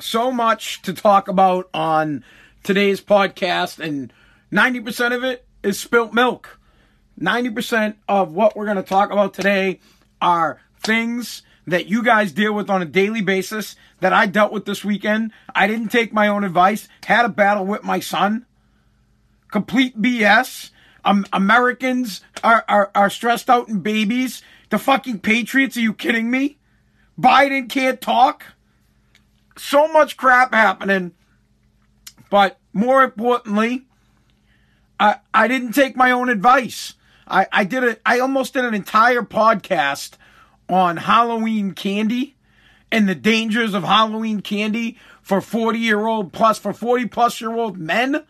So much to talk about on today's podcast, and 90% of it is spilt milk. 90% of what we're going to talk about today are things that you guys deal with on a daily basis that I dealt with this weekend. I didn't take my own advice, had a battle with my son. Complete BS. Um, Americans are, are, are stressed out and babies. The fucking Patriots, are you kidding me? Biden can't talk. So much crap happening. But more importantly, I, I didn't take my own advice. I, I did it. I almost did an entire podcast on Halloween candy and the dangers of Halloween candy for 40 year old plus, for 40 plus year old men.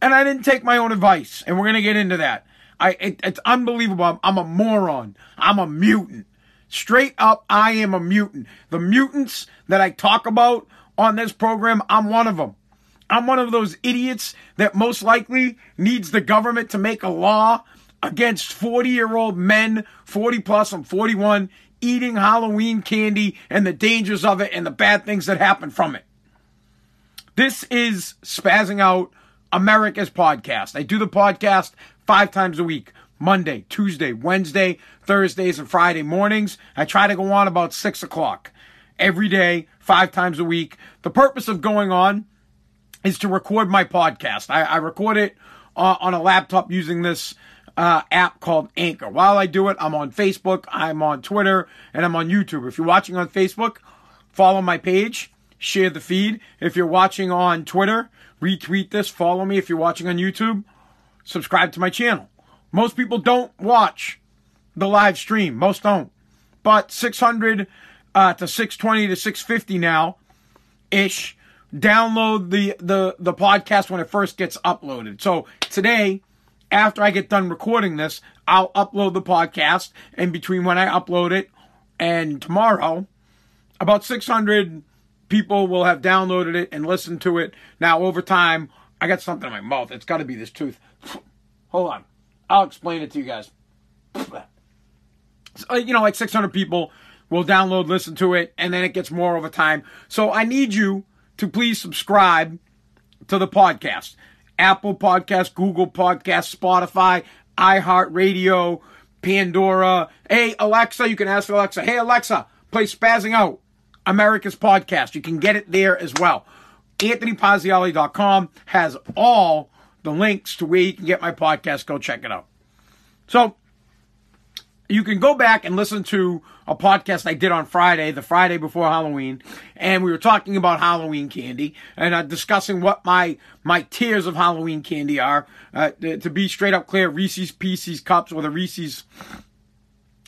And I didn't take my own advice. And we're going to get into that. I, it, it's unbelievable. I'm, I'm a moron. I'm a mutant. Straight up, I am a mutant. The mutants that I talk about on this program, I'm one of them. I'm one of those idiots that most likely needs the government to make a law against 40 year old men, 40 plus, I'm 41, eating Halloween candy and the dangers of it and the bad things that happen from it. This is Spazzing Out America's podcast. I do the podcast five times a week Monday, Tuesday, Wednesday, Thursdays, and Friday mornings. I try to go on about six o'clock every day, five times a week. The purpose of going on is to record my podcast. I, I record it uh, on a laptop using this uh, app called Anchor. While I do it, I'm on Facebook, I'm on Twitter, and I'm on YouTube. If you're watching on Facebook, follow my page, share the feed. If you're watching on Twitter, retweet this, follow me. If you're watching on YouTube, subscribe to my channel. Most people don't watch the live stream. Most don't. But 600 uh, to 620 to 650 now ish. Download the, the, the podcast when it first gets uploaded. So today, after I get done recording this, I'll upload the podcast. And between when I upload it and tomorrow, about 600 people will have downloaded it and listened to it. Now, over time, I got something in my mouth. It's got to be this tooth. Hold on. I'll explain it to you guys. So, you know, like 600 people will download, listen to it, and then it gets more over time. So I need you to please subscribe to the podcast. Apple Podcast, Google Podcast, Spotify, iHeartRadio, Pandora. Hey, Alexa, you can ask Alexa, hey, Alexa, play Spazzing Out, America's Podcast. You can get it there as well. AnthonyPazziali.com has all the links to where you can get my podcast. Go check it out. So, you can go back and listen to a podcast I did on Friday, the Friday before Halloween, and we were talking about Halloween candy and uh, discussing what my my tiers of Halloween candy are. Uh, to be straight up clear, Reese's Pieces cups or the Reese's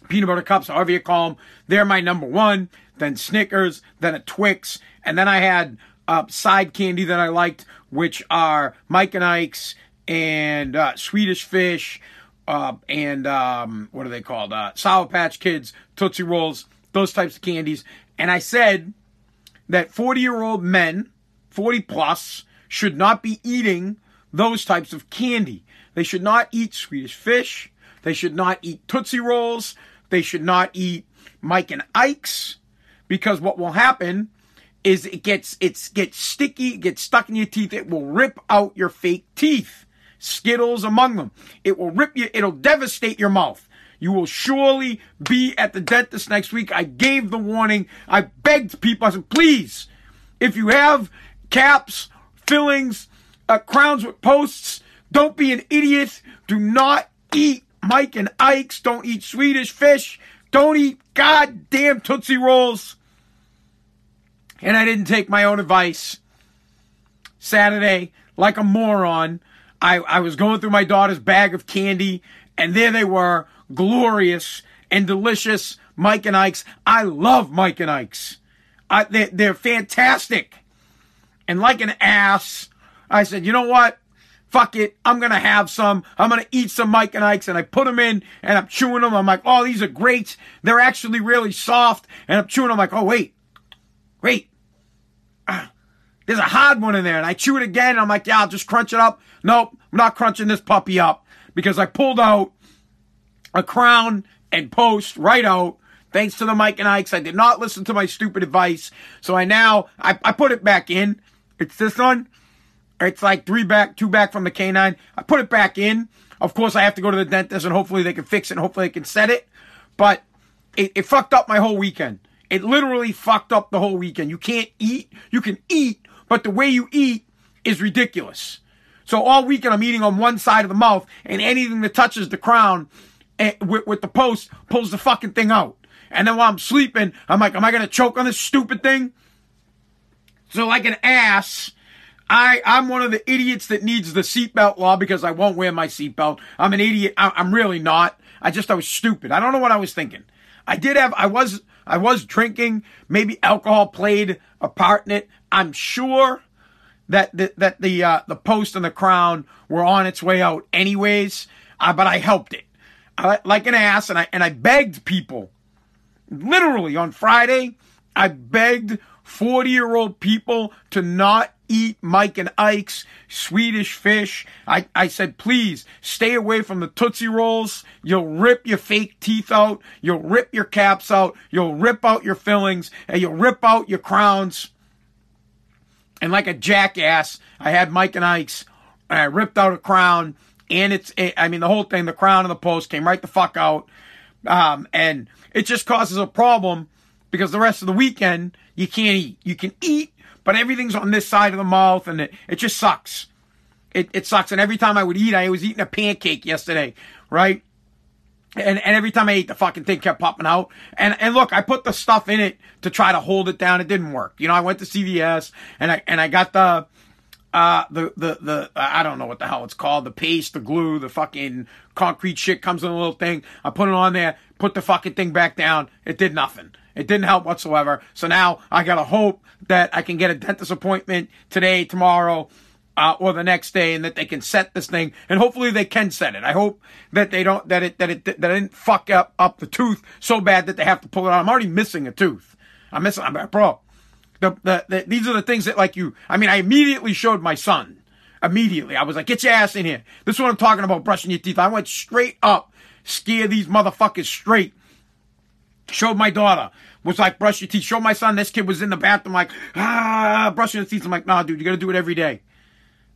peanut butter cups, however you call them, they're my number one. Then Snickers, then a Twix, and then I had uh, side candy that I liked, which are Mike and Ike's and uh, Swedish Fish uh, and um, what are they called? Uh, Sour Patch Kids, Tootsie Rolls, those types of candies. And I said that 40 year old men, 40 plus, should not be eating those types of candy. They should not eat Swedish fish. They should not eat Tootsie Rolls. They should not eat Mike and Ike's because what will happen is it gets it gets sticky, it gets stuck in your teeth. It will rip out your fake teeth. Skittles among them. It will rip you, it'll devastate your mouth. You will surely be at the dentist next week. I gave the warning. I begged people. I said, please, if you have caps, fillings, uh, crowns with posts, don't be an idiot. Do not eat Mike and Ike's. Don't eat Swedish fish. Don't eat goddamn Tootsie Rolls. And I didn't take my own advice. Saturday, like a moron, I, I was going through my daughter's bag of candy, and there they were, glorious and delicious Mike and Ike's. I love Mike and Ike's. Uh, they, they're fantastic. And like an ass, I said, you know what? Fuck it. I'm going to have some. I'm going to eat some Mike and Ike's. And I put them in and I'm chewing them. I'm like, oh, these are great. They're actually really soft. And I'm chewing them like, oh, wait, wait. Ah, there's a hard one in there. And I chew it again. And I'm like, yeah, I'll just crunch it up. Nope. I'm not crunching this puppy up because I pulled out a crown and post right out. Thanks to the Mike and Ike's. I did not listen to my stupid advice. So I now, I, I put it back in. It's this one. It's like three back, two back from the canine. I put it back in. Of course, I have to go to the dentist and hopefully they can fix it and hopefully they can set it. But it, it fucked up my whole weekend. It literally fucked up the whole weekend. You can't eat. You can eat, but the way you eat is ridiculous. So all weekend I'm eating on one side of the mouth and anything that touches the crown eh, with, with the post pulls the fucking thing out. And then while I'm sleeping, I'm like, am I to choke on this stupid thing? So like an ass, I, I'm one of the idiots that needs the seatbelt law because I won't wear my seatbelt. I'm an idiot. I, I'm really not. I just, I was stupid. I don't know what I was thinking. I did have, I was, I was drinking. Maybe alcohol played a part in it. I'm sure that the, that the, uh, the post and the crown were on its way out anyways. Uh, but I helped it. I, like an ass and I, and I begged people literally on Friday. I begged 40 year old people to not eat Mike and Ike's Swedish fish. I, I said, please stay away from the Tootsie Rolls. You'll rip your fake teeth out. You'll rip your caps out. You'll rip out your fillings and you'll rip out your crowns. And like a jackass, I had Mike and Ike's and I ripped out a crown and it's, I mean, the whole thing, the crown and the post came right the fuck out. Um, and it just causes a problem because the rest of the weekend you can't eat. You can eat, but everything's on this side of the mouth and it, it just sucks. It, it sucks. And every time I would eat, I was eating a pancake yesterday, right? And, and every time I ate, the fucking thing kept popping out. And, and look, I put the stuff in it to try to hold it down. It didn't work. You know, I went to CVS and I, and I got the, uh, the, the, the, I don't know what the hell it's called. The paste, the glue, the fucking concrete shit comes in a little thing. I put it on there, put the fucking thing back down. It did nothing. It didn't help whatsoever. So now I gotta hope that I can get a dentist appointment today, tomorrow, uh, or the next day, and that they can set this thing. And hopefully they can set it. I hope that they don't that it that it that it didn't fuck up up the tooth so bad that they have to pull it out. I'm already missing a tooth. I'm missing. I'm bro. The, the, the, these are the things that like you, I mean, I immediately showed my son. Immediately. I was like, get your ass in here. This is what I'm talking about, brushing your teeth. I went straight up, scare these motherfuckers straight. Showed my daughter. Was like, brush your teeth. Show my son, this kid was in the bathroom like, ah, brushing his teeth. I'm like, nah, dude, you gotta do it every day.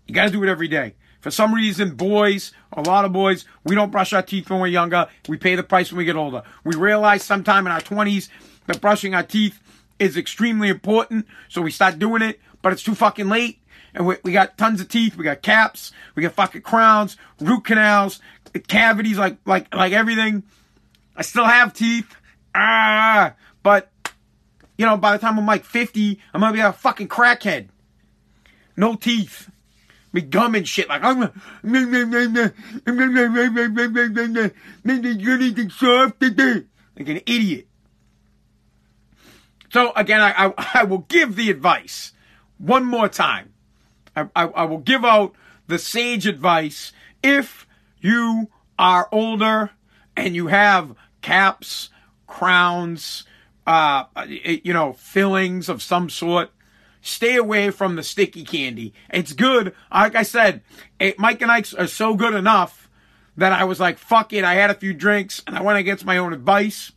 You gotta do it every day. For some reason, boys, a lot of boys, we don't brush our teeth when we're younger. We pay the price when we get older. We realize sometime in our 20s that brushing our teeth is extremely important. So we start doing it, but it's too fucking late. And we, we got tons of teeth. We got caps. We got fucking crowns, root canals, cavities, like, like, like everything. I still have teeth. Ah, but, you know, by the time I'm like 50, I'm gonna be a fucking crackhead. No teeth. Me gum and shit. Like, I'm anything soft today. Like an idiot. So again, I, I, I will give the advice one more time. I, I, I will give out the sage advice if you are older and you have caps, crowns, uh, you know, fillings of some sort. Stay away from the sticky candy. It's good. Like I said, it, Mike and Ike's are so good enough that I was like, fuck it. I had a few drinks and I went against my own advice,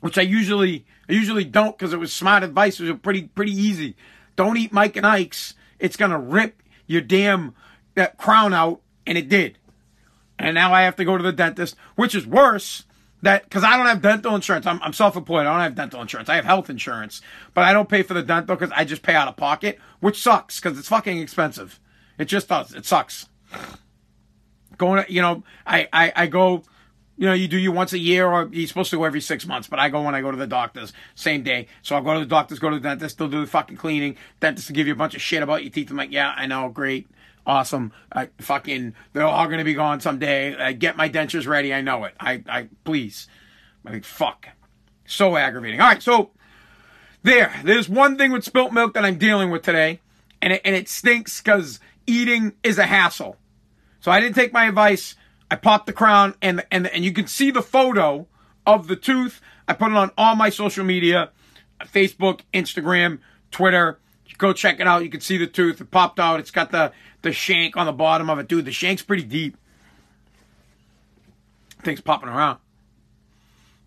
which I usually I usually don't because it was smart advice. It was pretty pretty easy. Don't eat Mike and Ike's. It's gonna rip your damn that crown out, and it did. And now I have to go to the dentist, which is worse. That because I don't have dental insurance. I'm, I'm self-employed. I don't have dental insurance. I have health insurance, but I don't pay for the dental because I just pay out of pocket, which sucks because it's fucking expensive. It just does. It sucks. Going, to, you know, I, I I go you know, you do you once a year or you're supposed to go every six months, but I go when I go to the doctor's same day. So I'll go to the doctor's, go to the dentist, they'll do the fucking cleaning. Dentist will give you a bunch of shit about your teeth. I'm like, yeah, I know, great, awesome. I fucking, they're all gonna be gone someday. I get my dentures ready, I know it. I, I, please. I think, fuck. So aggravating. All right, so there, there's one thing with spilt milk that I'm dealing with today, and it, and it stinks because eating is a hassle. So I didn't take my advice. I popped the crown, and and and you can see the photo of the tooth. I put it on all my social media, Facebook, Instagram, Twitter. Go check it out. You can see the tooth. It popped out. It's got the the shank on the bottom of it, dude. The shank's pretty deep. Thing's popping around.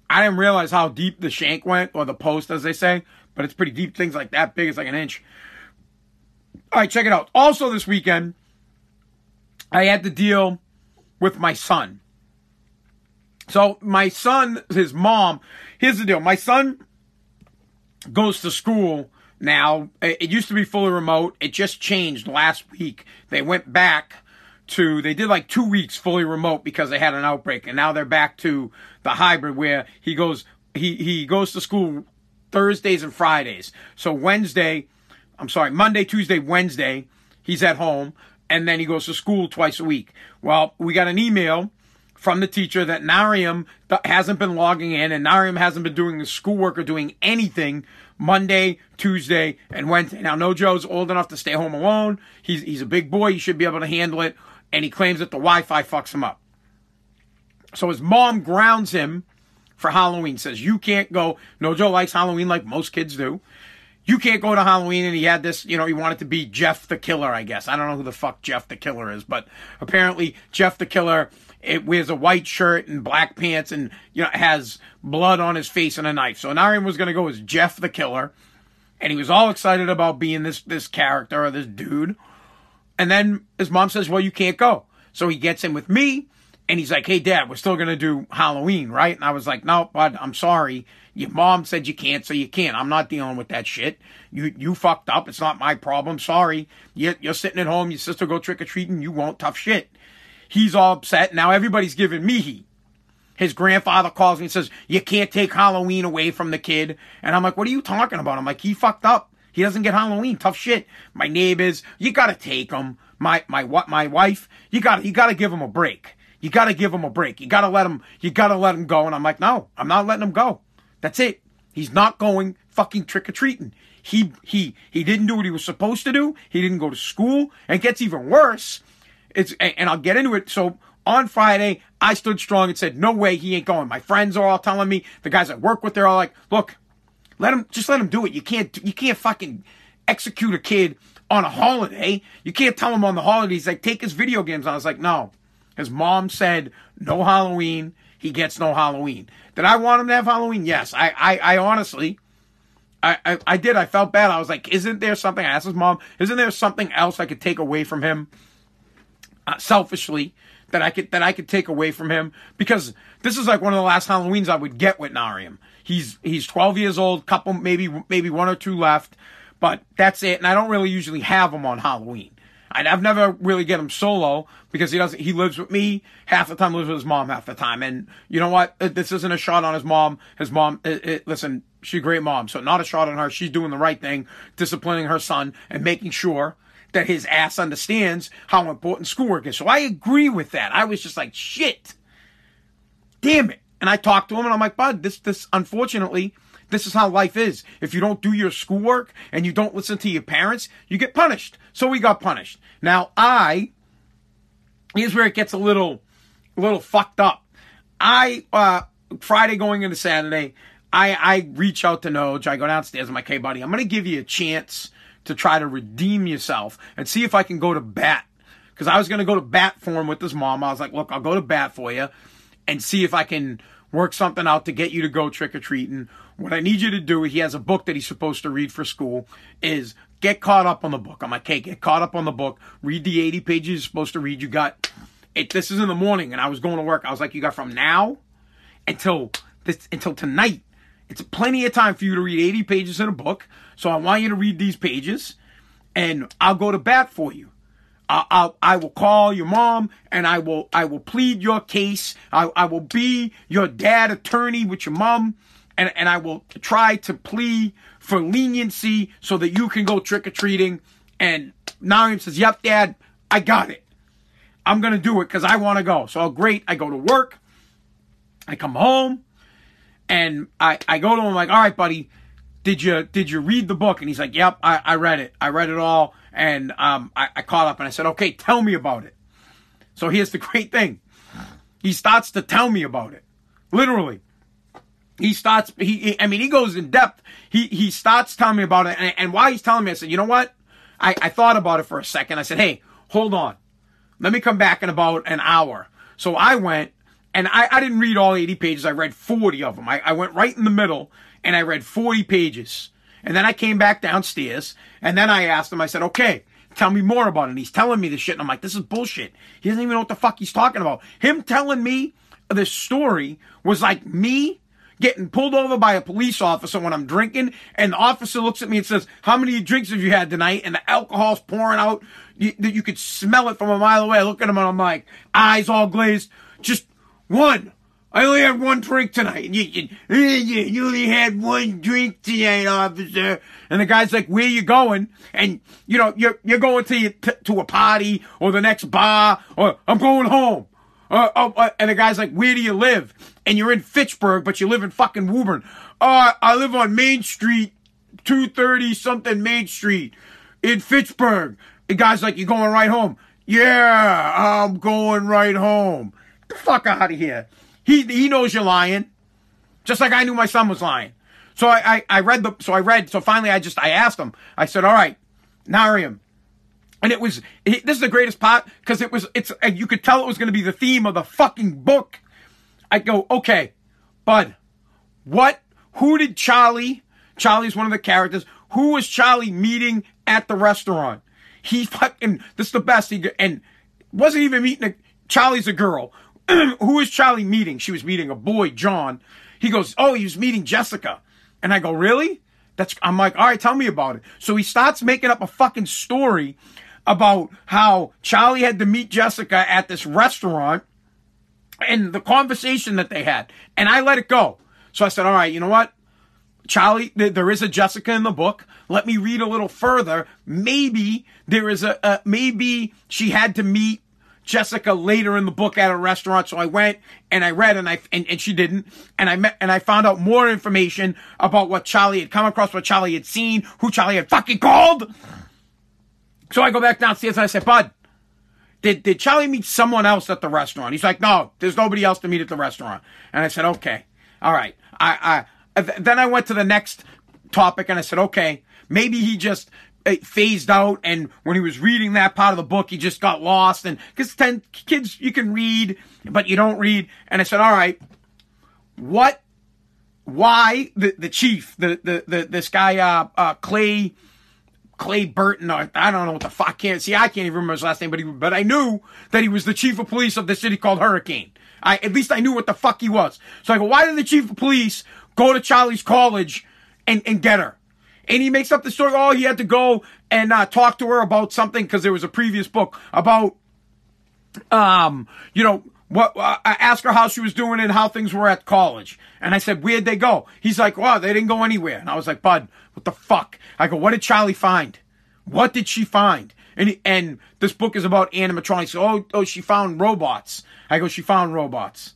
I didn't realize how deep the shank went, or the post, as they say, but it's pretty deep. Things like that big, it's like an inch. All right, check it out. Also, this weekend, I had to deal with my son. So, my son, his mom, here's the deal. My son goes to school now. It used to be fully remote. It just changed last week. They went back to they did like two weeks fully remote because they had an outbreak, and now they're back to the hybrid where he goes he he goes to school Thursdays and Fridays. So Wednesday, I'm sorry, Monday, Tuesday, Wednesday, he's at home, and then he goes to school twice a week. Well, we got an email from the teacher that Narium hasn't been logging in and Narium hasn't been doing the schoolwork or doing anything Monday, Tuesday, and Wednesday. Now, no Joe's old enough to stay home alone. He's, he's a big boy. He should be able to handle it and he claims that the Wi-Fi fucks him up. So his mom grounds him for Halloween. Says you can't go. No Joe likes Halloween like most kids do. You can't go to Halloween, and he had this. You know, he wanted to be Jeff the Killer. I guess I don't know who the fuck Jeff the Killer is, but apparently Jeff the Killer it wears a white shirt and black pants, and you know has blood on his face and a knife. So Narium was going to go as Jeff the Killer, and he was all excited about being this this character or this dude. And then his mom says, Well, you can't go. So he gets in with me and he's like, Hey, dad, we're still going to do Halloween, right? And I was like, No, bud, I'm sorry. Your mom said you can't, so you can't. I'm not dealing with that shit. You you fucked up. It's not my problem. Sorry. You're, you're sitting at home. Your sister go trick or treating. You won't. Tough shit. He's all upset. Now everybody's giving me heat. His grandfather calls me and says, You can't take Halloween away from the kid. And I'm like, What are you talking about? I'm like, He fucked up. He doesn't get Halloween. Tough shit. My neighbors, you gotta take him. My my what my wife, you got you gotta give him a break. You gotta give him a break. You gotta let him. You gotta let him go. And I'm like, no, I'm not letting him go. That's it. He's not going fucking trick or treating. He he he didn't do what he was supposed to do. He didn't go to school. And it gets even worse. It's and I'll get into it. So on Friday, I stood strong and said, no way, he ain't going. My friends are all telling me. The guys I work with, they're all like, look, let him just let him do it. You can't you can't fucking execute a kid on a holiday. You can't tell him on the holidays like take his video games. I was like, no. His mom said no Halloween. He gets no Halloween. Did I want him to have Halloween? Yes. I I, I honestly. I, I, I did. I felt bad. I was like, isn't there something? I asked his mom, isn't there something else I could take away from him? Uh, selfishly, that I could that I could take away from him because this is like one of the last Halloweens I would get with Narium. He's he's 12 years old, couple maybe maybe one or two left, but that's it. And I don't really usually have him on Halloween. I've never really get him solo because he doesn't. He lives with me half the time. Lives with his mom half the time. And you know what? Uh, this isn't a shot on his mom. His mom. It, it, listen, she's a great mom, so not a shot on her. She's doing the right thing, disciplining her son and making sure that his ass understands how important schoolwork is. So I agree with that. I was just like, shit, damn it. And I talked to him and I'm like, bud, this, this, unfortunately, this is how life is. If you don't do your schoolwork and you don't listen to your parents, you get punished. So we got punished. Now I, here's where it gets a little, a little fucked up. I, uh, Friday going into Saturday, I, I reach out to Noj. I go downstairs. I'm like, hey buddy, I'm going to give you a chance to try to redeem yourself and see if I can go to bat. Cause I was going to go to bat for him with his mom. I was like, look, I'll go to bat for you and see if I can work something out to get you to go trick or treating. What I need you to do, he has a book that he's supposed to read for school, is get caught up on the book. I'm like, hey, get caught up on the book. Read the 80 pages you're supposed to read. You got it. This is in the morning, and I was going to work. I was like, you got from now until this until tonight. It's plenty of time for you to read 80 pages in a book. So I want you to read these pages, and I'll go to bat for you. I, I, I will call your mom and I will I will plead your case. I, I will be your dad attorney with your mom and, and I will try to plead for leniency so that you can go trick or treating. And Narium says, Yep, dad, I got it. I'm gonna do it because I want to go. So great, I go to work. I come home and I, I go to him like, all right, buddy, did you did you read the book? And he's like, Yep, I, I read it. I read it all, and um, I, I caught up. And I said, Okay, tell me about it. So here's the great thing. He starts to tell me about it, literally. He starts. He, he I mean, he goes in depth. He he starts telling me about it, and, and while he's telling me, I said, you know what? I, I thought about it for a second. I said, hey, hold on. Let me come back in about an hour. So I went and I, I didn't read all 80 pages. I read 40 of them. I, I went right in the middle and I read 40 pages. And then I came back downstairs and then I asked him, I said, okay, tell me more about it. And he's telling me this shit. And I'm like, this is bullshit. He doesn't even know what the fuck he's talking about. Him telling me this story was like me getting pulled over by a police officer when I'm drinking, and the officer looks at me and says, "How many drinks have you had tonight?" And the alcohol's pouring out. You, you could smell it from a mile away. I look at him and I'm like, eyes all glazed, just one. I only had one drink tonight. You, you, you only had one drink tonight, officer. And the guy's like, where you going? And, you know, you're, you're going to, to a party or the next bar or I'm going home. Uh, oh, uh, and the guy's like, where do you live? And you're in Fitchburg, but you live in fucking Woburn. Oh, I live on Main Street, 230 something Main Street in Fitchburg. The guy's like, you're going right home. Yeah, I'm going right home. The fuck out of here. He he knows you're lying. Just like I knew my son was lying. So I, I, I read the so I read so finally I just I asked him. I said, "All right, Nariam." And it was this is the greatest part because it was it's you could tell it was going to be the theme of the fucking book. I go, "Okay, Bud, what who did Charlie Charlie's one of the characters. Who was Charlie meeting at the restaurant? He fucking this is the best he and wasn't even meeting a Charlie's a girl. who is Charlie meeting? She was meeting a boy, John. He goes, Oh, he was meeting Jessica. And I go, Really? That's, I'm like, all right, tell me about it. So he starts making up a fucking story about how Charlie had to meet Jessica at this restaurant and the conversation that they had. And I let it go. So I said, all right, you know what? Charlie, there is a Jessica in the book. Let me read a little further. Maybe there is a, a maybe she had to meet Jessica later in the book at a restaurant. So I went and I read and I, and, and she didn't. And I met, and I found out more information about what Charlie had come across, what Charlie had seen, who Charlie had fucking called. So I go back downstairs and I said, Bud, did, did Charlie meet someone else at the restaurant? He's like, no, there's nobody else to meet at the restaurant. And I said, okay, all right. I, I, then I went to the next topic and I said, okay, maybe he just phased out and when he was reading that part of the book he just got lost and because 10 kids you can read but you don't read. And i said all right what why the the chief the the, the this guy uh, uh clay clay burton or i don't know what the fuck can't see i can't even remember his last name but he but i knew that he was the chief of police of the city called hurricane. I at least i knew what the fuck he was. So i go why did the chief of police go to charlie's college and and get her and he makes up the story. Oh, he had to go and uh, talk to her about something because there was a previous book about, um, you know, what uh, ask her how she was doing and how things were at college. And I said, where'd they go? He's like, well, they didn't go anywhere. And I was like, Bud, what the fuck? I go, what did Charlie find? What did she find? And and this book is about animatronics. Oh, oh, she found robots. I go, she found robots.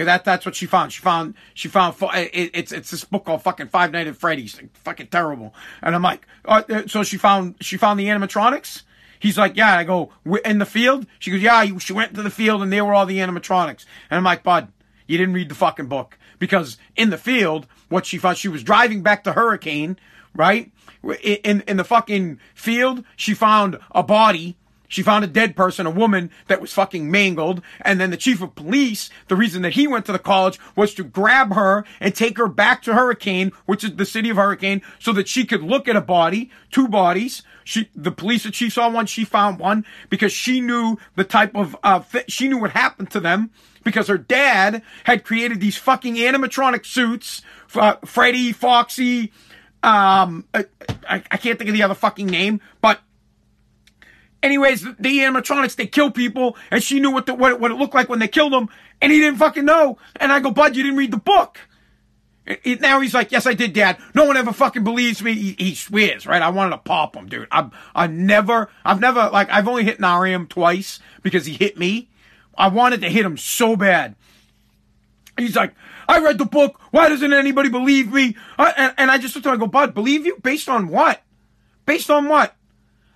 That that's what she found. She found she found it, it's it's this book called fucking Five Nights at Freddy's, fucking terrible. And I'm like, oh, so she found she found the animatronics. He's like, yeah. I go, in the field. She goes, yeah. She went to the field and there were all the animatronics. And I'm like, bud, you didn't read the fucking book because in the field, what she found, she was driving back to Hurricane, right? In in the fucking field, she found a body she found a dead person, a woman that was fucking mangled. And then the chief of police, the reason that he went to the college was to grab her and take her back to Hurricane, which is the city of Hurricane, so that she could look at a body, two bodies. She, the police chief saw one, she found one because she knew the type of, uh, she knew what happened to them because her dad had created these fucking animatronic suits, uh, Freddy, Foxy, um, uh, I, I can't think of the other fucking name, but Anyways, the animatronics, they kill people, and she knew what, the, what, it, what it looked like when they killed them, and he didn't fucking know. And I go, Bud, you didn't read the book. It, it, now he's like, yes, I did, Dad. No one ever fucking believes me. He, he swears, right? I wanted to pop him, dude. I've, I never, I've never, like, I've only hit Nariam twice because he hit me. I wanted to hit him so bad. He's like, I read the book. Why doesn't anybody believe me? I, and, and I just looked at him. I go, Bud, believe you? Based on what? Based on what?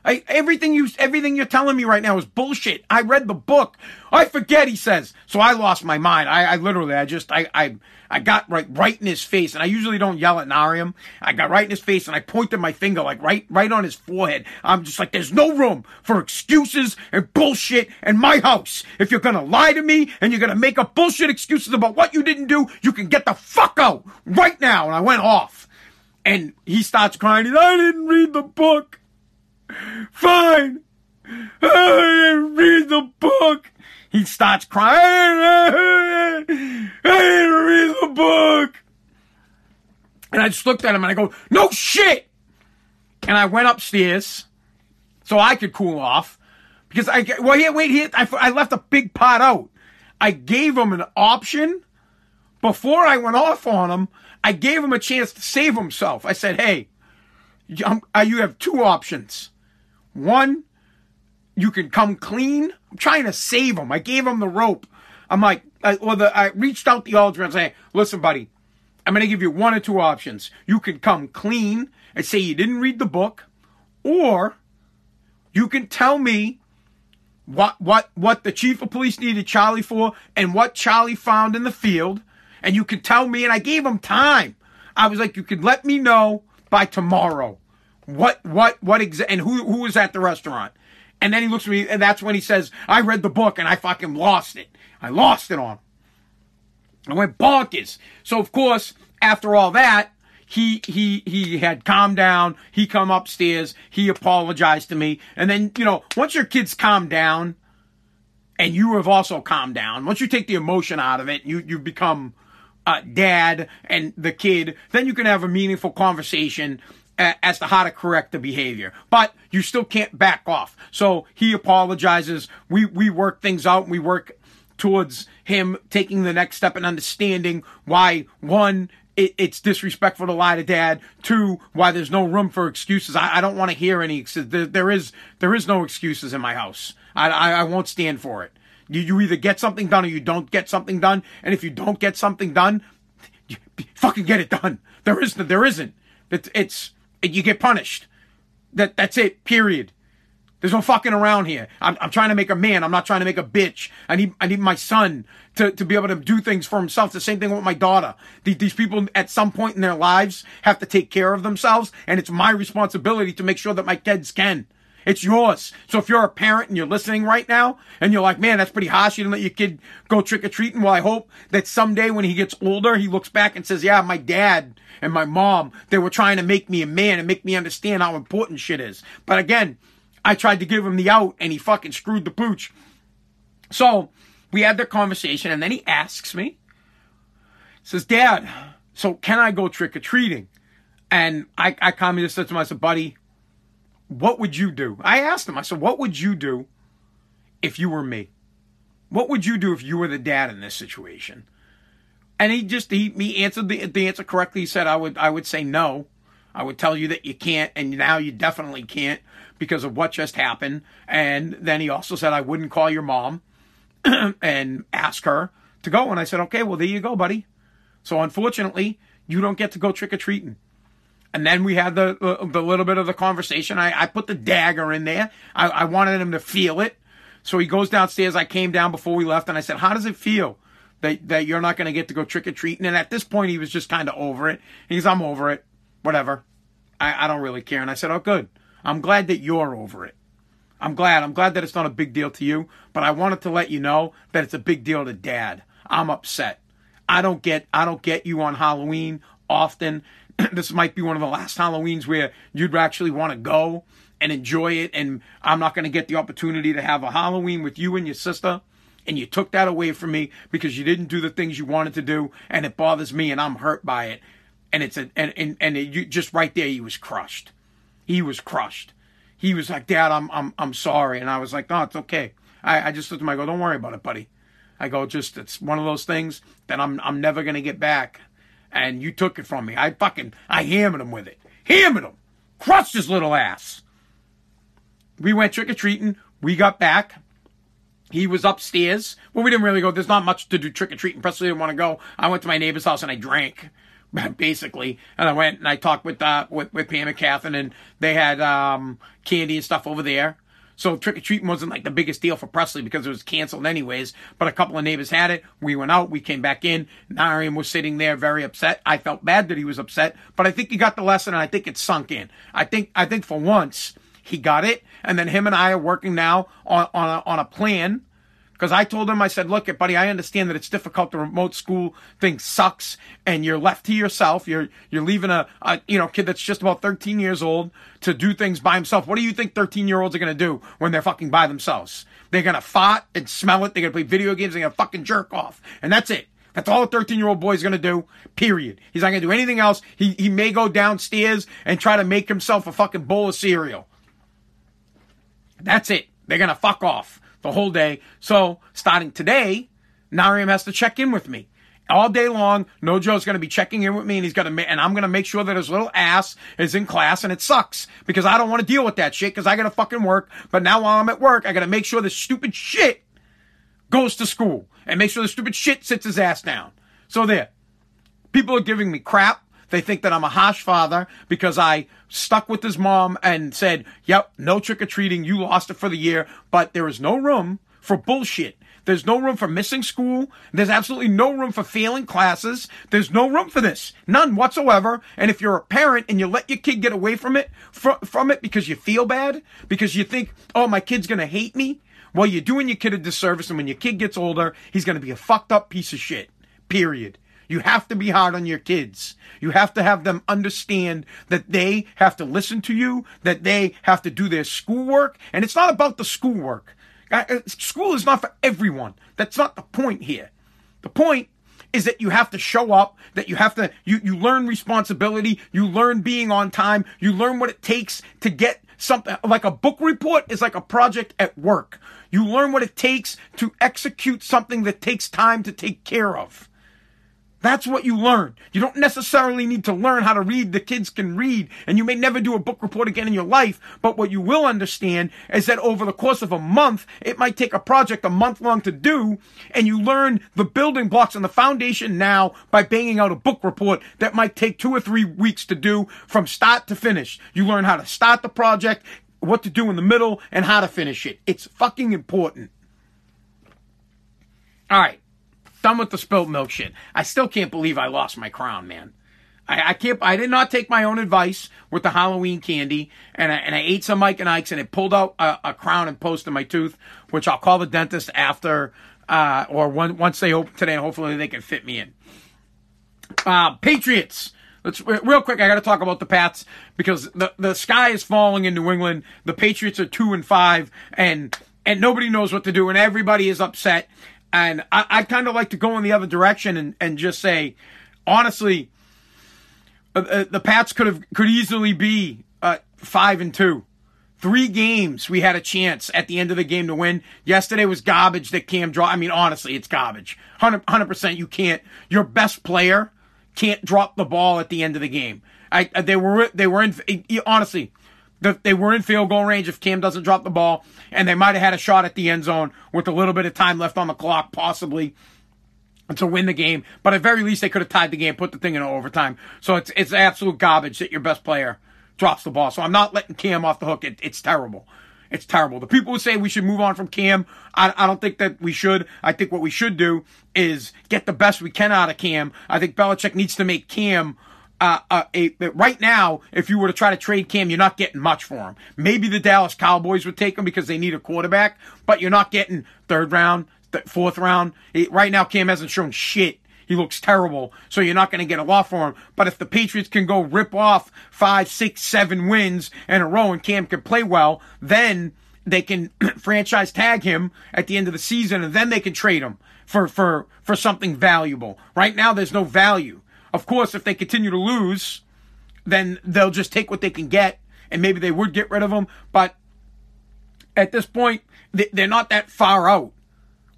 I, everything you, everything you're telling me right now is bullshit. I read the book. I forget, he says. So I lost my mind. I, I literally, I just, I, I, I got right, right in his face, and I usually don't yell at Narium. I got right in his face, and I pointed my finger like right, right on his forehead. I'm just like, there's no room for excuses and bullshit in my house. If you're gonna lie to me and you're gonna make up bullshit excuses about what you didn't do, you can get the fuck out right now. And I went off, and he starts crying. I didn't read the book. Fine. Read the book. He starts crying. I didn't read the book. And I just looked at him and I go, no shit. And I went upstairs so I could cool off because I, well, here, wait, here, I, I left a big pot out. I gave him an option before I went off on him. I gave him a chance to save himself. I said, hey, you um, have two options. One, you can come clean. I'm trying to save him. I gave him the rope. I'm like, I, well, the, I reached out the altar and say, listen, buddy, I'm going to give you one or two options. You can come clean and say you didn't read the book, or you can tell me what what what the chief of police needed Charlie for and what Charlie found in the field, and you can tell me. And I gave him time. I was like, you can let me know by tomorrow. What, what, what, exa- and who, who was at the restaurant? And then he looks at me, and that's when he says, I read the book and I fucking lost it. I lost it on him. I went bonkers. So of course, after all that, he he he had calmed down. He come upstairs. He apologized to me, and then you know once your kids calm down, and you have also calmed down. Once you take the emotion out of it, you you become uh, dad and the kid. Then you can have a meaningful conversation as to how to correct the behavior. But you still can't back off. So he apologizes. We we work things out. And we work towards him taking the next step and understanding why one it, it's disrespectful to lie to dad. Two, why there's no room for excuses. I, I don't want to hear any. There, there is there is no excuses in my house. I, I, I won't stand for it. You, you either get something done or you don't get something done. And if you don't get something done, fucking get it done. There is there isn't. It's, it's you get punished. That that's it. Period. There's no fucking around here. I'm, I'm trying to make a man. I'm not trying to make a bitch. I need I need my son to, to be able to do things for himself. The same thing with my daughter. These, these people at some point in their lives have to take care of themselves, and it's my responsibility to make sure that my kids can. It's yours. So if you're a parent and you're listening right now and you're like, man, that's pretty harsh. You didn't let your kid go trick or treating. Well, I hope that someday when he gets older, he looks back and says, yeah, my dad and my mom, they were trying to make me a man and make me understand how important shit is. But again, I tried to give him the out and he fucking screwed the pooch. So we had the conversation and then he asks me, says, Dad, so can I go trick or treating? And I, I just said to myself, buddy, what would you do? I asked him, I said, what would you do if you were me? What would you do if you were the dad in this situation? And he just he, he answered the, the answer correctly. He said, I would I would say no. I would tell you that you can't, and now you definitely can't because of what just happened. And then he also said, I wouldn't call your mom and ask her to go. And I said, okay, well, there you go, buddy. So unfortunately, you don't get to go trick or treating. And then we had the, the, little bit of the conversation. I, I put the dagger in there. I, I wanted him to feel it. So he goes downstairs. I came down before we left, and I said, "How does it feel that that you're not going to get to go trick or treating?" And at this point, he was just kind of over it. He goes, "I'm over it. Whatever. I, I don't really care." And I said, "Oh, good. I'm glad that you're over it. I'm glad. I'm glad that it's not a big deal to you. But I wanted to let you know that it's a big deal to Dad. I'm upset. I don't get I don't get you on Halloween often. this might be one of the last Halloweens where you'd actually want to go and enjoy it. And I'm not going to get the opportunity to have a Halloween with you and your sister. And you took that away from me because you didn't do the things you wanted to do. And it bothers me and I'm hurt by it. And it's a, and, and, and it, you, just right there, he was crushed. He was crushed. He was like, Dad, I'm, I'm, I'm sorry. And I was like, no, it's okay. I, I just looked at him. I go, don't worry about it, buddy. I go, just, it's one of those things that I'm, I'm never going to get back and you took it from me. I fucking, I hammered him with it. Hammered him. Crushed his little ass. We went trick or treating. We got back. he was upstairs. Well, we didn't really go. There's not much to do trick or treating. Presley didn't want to go. I went to my neighbor's house and I drank, basically. And I went and I talked with uh, with, with Pam and Catherine, and they had um, candy and stuff over there. So trick or treating wasn't like the biggest deal for Presley because it was canceled anyways. But a couple of neighbors had it. We went out. We came back in. Nariam was sitting there very upset. I felt bad that he was upset, but I think he got the lesson and I think it sunk in. I think I think for once he got it. And then him and I are working now on on a, on a plan because I told him, I said, look, buddy, I understand that it's difficult. The remote school thing sucks, and you're left to yourself. You're you're leaving a, a you know kid that's just about 13 years old to do things by himself. What do you think 13 year olds are gonna do when they're fucking by themselves? They're gonna fart and smell it. They're gonna play video games. They're gonna fucking jerk off, and that's it. That's all a 13 year old boy is going to do, period. He's not going to do anything else. He, he may go downstairs and try to make himself a fucking bowl of cereal. That's it. They're going to fuck off the whole day. So starting today, Nariam has to check in with me all day long. Nojo's going to be checking in with me, and he's going to, and I'm going to make sure that his little ass is in class, and it sucks because I don't want to deal with that shit because I got to fucking work. But now while I'm at work, I got to make sure the stupid shit goes to school and make sure the stupid shit sits his ass down. So there, people are giving me crap. They think that I'm a harsh father because I stuck with his mom and said, yep, no trick or treating. You lost it for the year. But there is no room for bullshit. There's no room for missing school. There's absolutely no room for failing classes. There's no room for this. None whatsoever. And if you're a parent and you let your kid get away from it, fr- from it because you feel bad, because you think, oh, my kid's going to hate me, well, you're doing your kid a disservice. And when your kid gets older, he's going to be a fucked up piece of shit. Period. You have to be hard on your kids. You have to have them understand that they have to listen to you, that they have to do their schoolwork. And it's not about the schoolwork. Uh, school is not for everyone. That's not the point here. The point is that you have to show up, that you have to, you, you learn responsibility, you learn being on time, you learn what it takes to get something like a book report is like a project at work. You learn what it takes to execute something that takes time to take care of. That's what you learn. You don't necessarily need to learn how to read. The kids can read, and you may never do a book report again in your life. But what you will understand is that over the course of a month, it might take a project a month long to do, and you learn the building blocks and the foundation now by banging out a book report that might take two or three weeks to do from start to finish. You learn how to start the project, what to do in the middle, and how to finish it. It's fucking important. All right done with the spilt milk shit. I still can't believe I lost my crown, man. I, I can't. I did not take my own advice with the Halloween candy, and I, and I ate some Mike and Ike's, and it pulled out a, a crown and post in my tooth, which I'll call the dentist after, uh, or one, once they open today. and Hopefully, they can fit me in. Uh, Patriots. Let's real quick. I got to talk about the Pats because the the sky is falling in New England. The Patriots are two and five, and and nobody knows what to do, and everybody is upset. And I, I kind of like to go in the other direction and, and just say, honestly, uh, uh, the Pats could have could easily be uh, five and two. Three games we had a chance at the end of the game to win. Yesterday was garbage that Cam draw. I mean, honestly, it's garbage. 100 percent. You can't. Your best player can't drop the ball at the end of the game. I they were they were in honestly they were in field goal range if Cam doesn't drop the ball, and they might have had a shot at the end zone with a little bit of time left on the clock, possibly to win the game. But at very least, they could have tied the game, put the thing in overtime. So it's it's absolute garbage that your best player drops the ball. So I'm not letting Cam off the hook. It, it's terrible. It's terrible. The people who say we should move on from Cam, I, I don't think that we should. I think what we should do is get the best we can out of Cam. I think Belichick needs to make Cam uh, uh, a, right now, if you were to try to trade Cam, you're not getting much for him. Maybe the Dallas Cowboys would take him because they need a quarterback, but you're not getting third round, th- fourth round. right now, Cam hasn't shown shit. He looks terrible, so you're not going to get a lot for him. But if the Patriots can go rip off five, six, seven wins in a row and Cam can play well, then they can franchise tag him at the end of the season and then they can trade him for, for, for something valuable. Right now, there's no value. Of course, if they continue to lose, then they'll just take what they can get, and maybe they would get rid of them. But at this point, they're not that far out.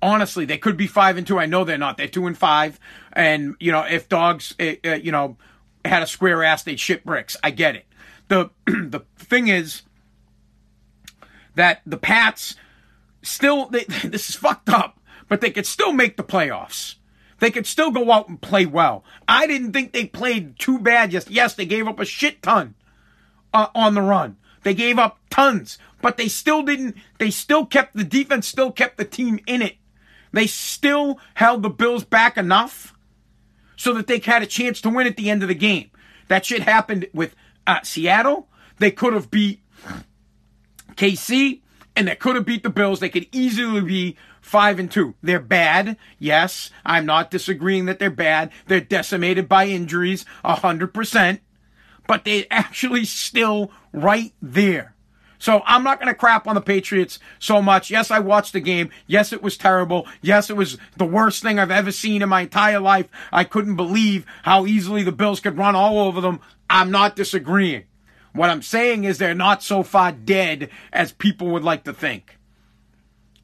Honestly, they could be five and two. I know they're not. They're two and five. And you know, if dogs, uh, you know, had a square ass, they'd shit bricks. I get it. the The thing is that the Pats still, they, this is fucked up, but they could still make the playoffs. They could still go out and play well. I didn't think they played too bad. Yes, yes, they gave up a shit ton uh, on the run. They gave up tons, but they still didn't. They still kept the defense. Still kept the team in it. They still held the Bills back enough so that they had a chance to win at the end of the game. That shit happened with uh, Seattle. They could have beat KC, and they could have beat the Bills. They could easily be five and two. They're bad. Yes, I'm not disagreeing that they're bad. They're decimated by injuries, a hundred percent, but they're actually still right there. So I'm not going to crap on the Patriots so much. Yes, I watched the game. Yes, it was terrible. Yes, it was the worst thing I've ever seen in my entire life. I couldn't believe how easily the Bills could run all over them. I'm not disagreeing. What I'm saying is they're not so far dead as people would like to think.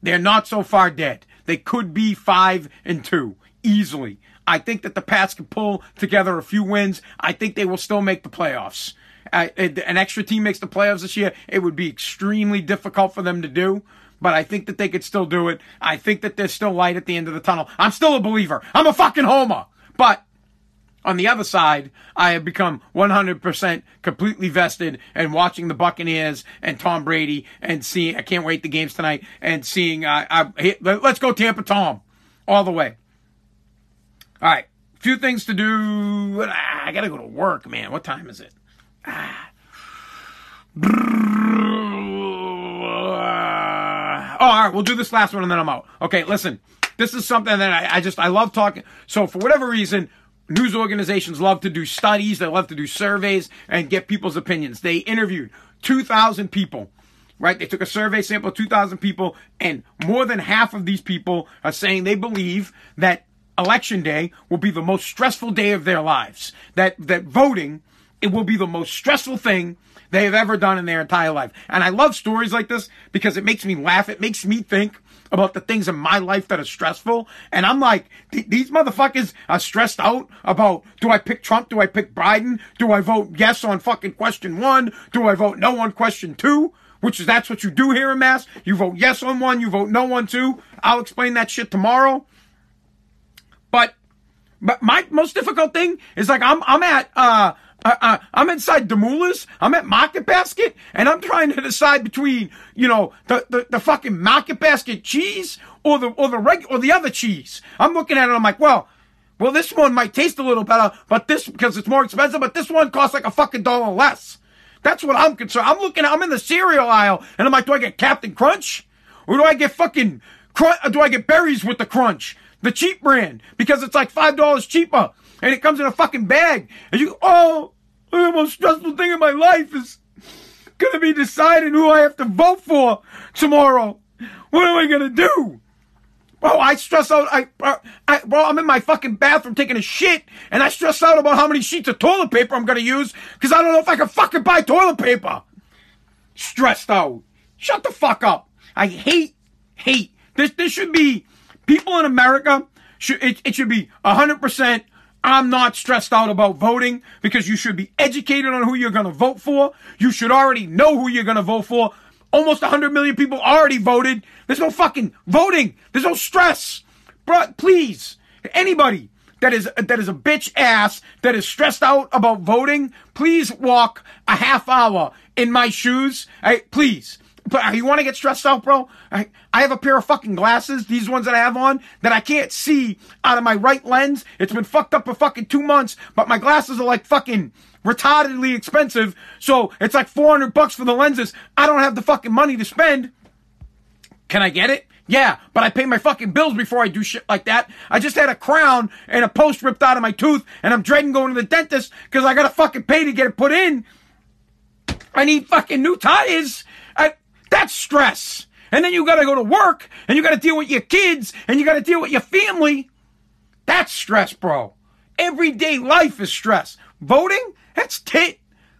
They're not so far dead. They could be five and two easily. I think that the Pats can pull together a few wins. I think they will still make the playoffs. Uh, an extra team makes the playoffs this year. It would be extremely difficult for them to do, but I think that they could still do it. I think that there's still light at the end of the tunnel. I'm still a believer. I'm a fucking homer. But on the other side, I have become 100% completely vested in watching the Buccaneers and Tom Brady and seeing, I can't wait the games tonight and seeing, uh, I, let's go Tampa Tom all the way. All right. Few things to do. I gotta go to work, man. What time is it? Ah. Oh, all right. We'll do this last one and then I'm out. Okay. Listen, this is something that I, I just, I love talking. So for whatever reason, news organizations love to do studies, they love to do surveys and get people's opinions. They interviewed 2,000 people, right? They took a survey sample of 2,000 people, and more than half of these people are saying they believe that election day will be the most stressful day of their lives. That, that voting, it will be the most stressful thing they have ever done in their entire life. And I love stories like this because it makes me laugh. It makes me think about the things in my life that are stressful. And I'm like, these motherfuckers are stressed out about do I pick Trump? Do I pick Biden? Do I vote yes on fucking question one? Do I vote no on question two? Which is that's what you do here in Mass. You vote yes on one, you vote no on two. I'll explain that shit tomorrow. But but my most difficult thing is like I'm I'm at uh I, am inside Demoulas. I'm at Market Basket, and I'm trying to decide between, you know, the, the, the fucking Market Basket cheese or the or the reg or the other cheese. I'm looking at it. I'm like, well, well, this one might taste a little better, but this because it's more expensive. But this one costs like a fucking dollar less. That's what I'm concerned. I'm looking. I'm in the cereal aisle, and I'm like, do I get Captain Crunch, or do I get fucking crunch? Do I get berries with the crunch, the cheap brand, because it's like five dollars cheaper, and it comes in a fucking bag, and you oh the most stressful thing in my life is gonna be deciding who I have to vote for tomorrow. What am I gonna do? Bro, I stress out. I, I, bro, I'm in my fucking bathroom taking a shit, and I stress out about how many sheets of toilet paper I'm gonna use because I don't know if I can fucking buy toilet paper. Stressed out. Shut the fuck up. I hate, hate. This, this should be people in America. Should it, it should be hundred percent I'm not stressed out about voting because you should be educated on who you're going to vote for. You should already know who you're going to vote for. Almost 100 million people already voted. There's no fucking voting. There's no stress. But please, anybody that is that is a bitch ass that is stressed out about voting, please walk a half hour in my shoes. Hey, please. But uh, you want to get stressed out, bro? I, I have a pair of fucking glasses, these ones that I have on, that I can't see out of my right lens. It's been fucked up for fucking two months, but my glasses are like fucking retardedly expensive. So it's like 400 bucks for the lenses. I don't have the fucking money to spend. Can I get it? Yeah, but I pay my fucking bills before I do shit like that. I just had a crown and a post ripped out of my tooth, and I'm dreading going to the dentist because I gotta fucking pay to get it put in. I need fucking new tires. I, that's stress. And then you gotta go to work and you gotta deal with your kids and you gotta deal with your family. That's stress, bro. Everyday life is stress. Voting? That's tit.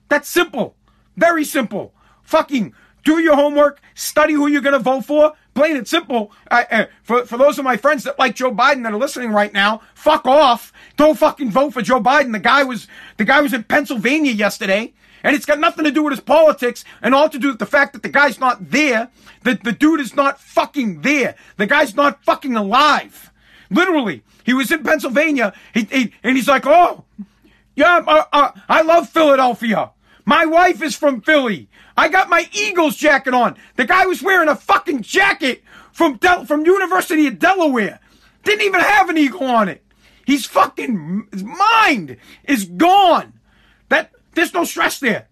That's simple. Very simple. Fucking do your homework, study who you're gonna vote for. Plain and simple. uh, for, for those of my friends that like Joe Biden that are listening right now, fuck off. Don't fucking vote for Joe Biden. The guy was, the guy was in Pennsylvania yesterday And it's got nothing to do with his politics and all to do with the fact that the guy's not there. That the dude is not fucking there. The guy's not fucking alive. Literally. He was in Pennsylvania he, he, and he's like, oh, yeah, uh, uh, I love Philadelphia. My wife is from Philly. I got my Eagles jacket on. The guy was wearing a fucking jacket from Del- from University of Delaware. Didn't even have an eagle on it. He's fucking his mind is gone. There's no stress there.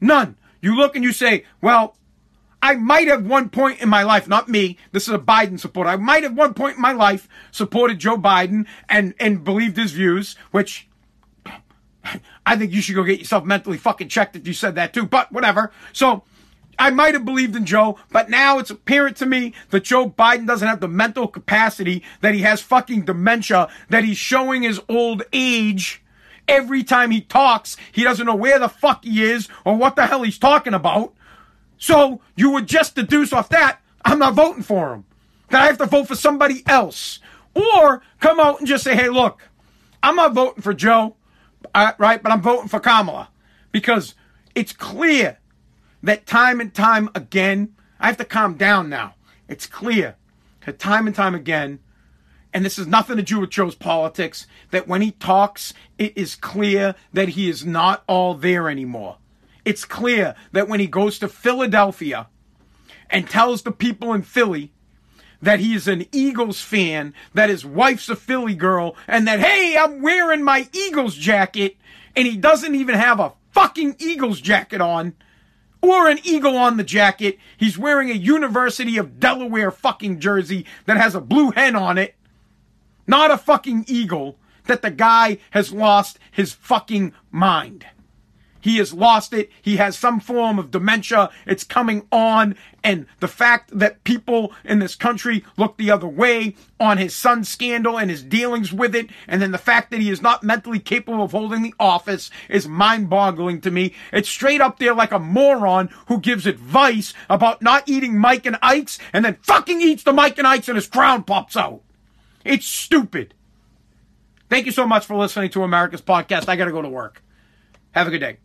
None. You look and you say, well, I might have one point in my life, not me, this is a Biden supporter. I might have one point in my life supported Joe Biden and, and believed his views, which I think you should go get yourself mentally fucking checked if you said that too, but whatever. So I might have believed in Joe, but now it's apparent to me that Joe Biden doesn't have the mental capacity, that he has fucking dementia, that he's showing his old age. Every time he talks, he doesn't know where the fuck he is or what the hell he's talking about. So you would just deduce off that, I'm not voting for him. That I have to vote for somebody else. Or come out and just say, hey, look, I'm not voting for Joe, uh, right? But I'm voting for Kamala. Because it's clear that time and time again, I have to calm down now. It's clear that time and time again, and this is nothing to do with Joe's politics, that when he talks, it is clear that he is not all there anymore. It's clear that when he goes to Philadelphia and tells the people in Philly that he is an Eagles fan, that his wife's a Philly girl, and that, hey, I'm wearing my Eagles jacket, and he doesn't even have a fucking Eagles jacket on or an eagle on the jacket. He's wearing a University of Delaware fucking jersey that has a blue hen on it. Not a fucking eagle. That the guy has lost his fucking mind. He has lost it. He has some form of dementia. It's coming on. And the fact that people in this country look the other way on his son's scandal and his dealings with it, and then the fact that he is not mentally capable of holding the office is mind boggling to me. It's straight up there like a moron who gives advice about not eating Mike and Ike's and then fucking eats the Mike and Ike's and his crown pops out. It's stupid. Thank you so much for listening to America's podcast. I got to go to work. Have a good day.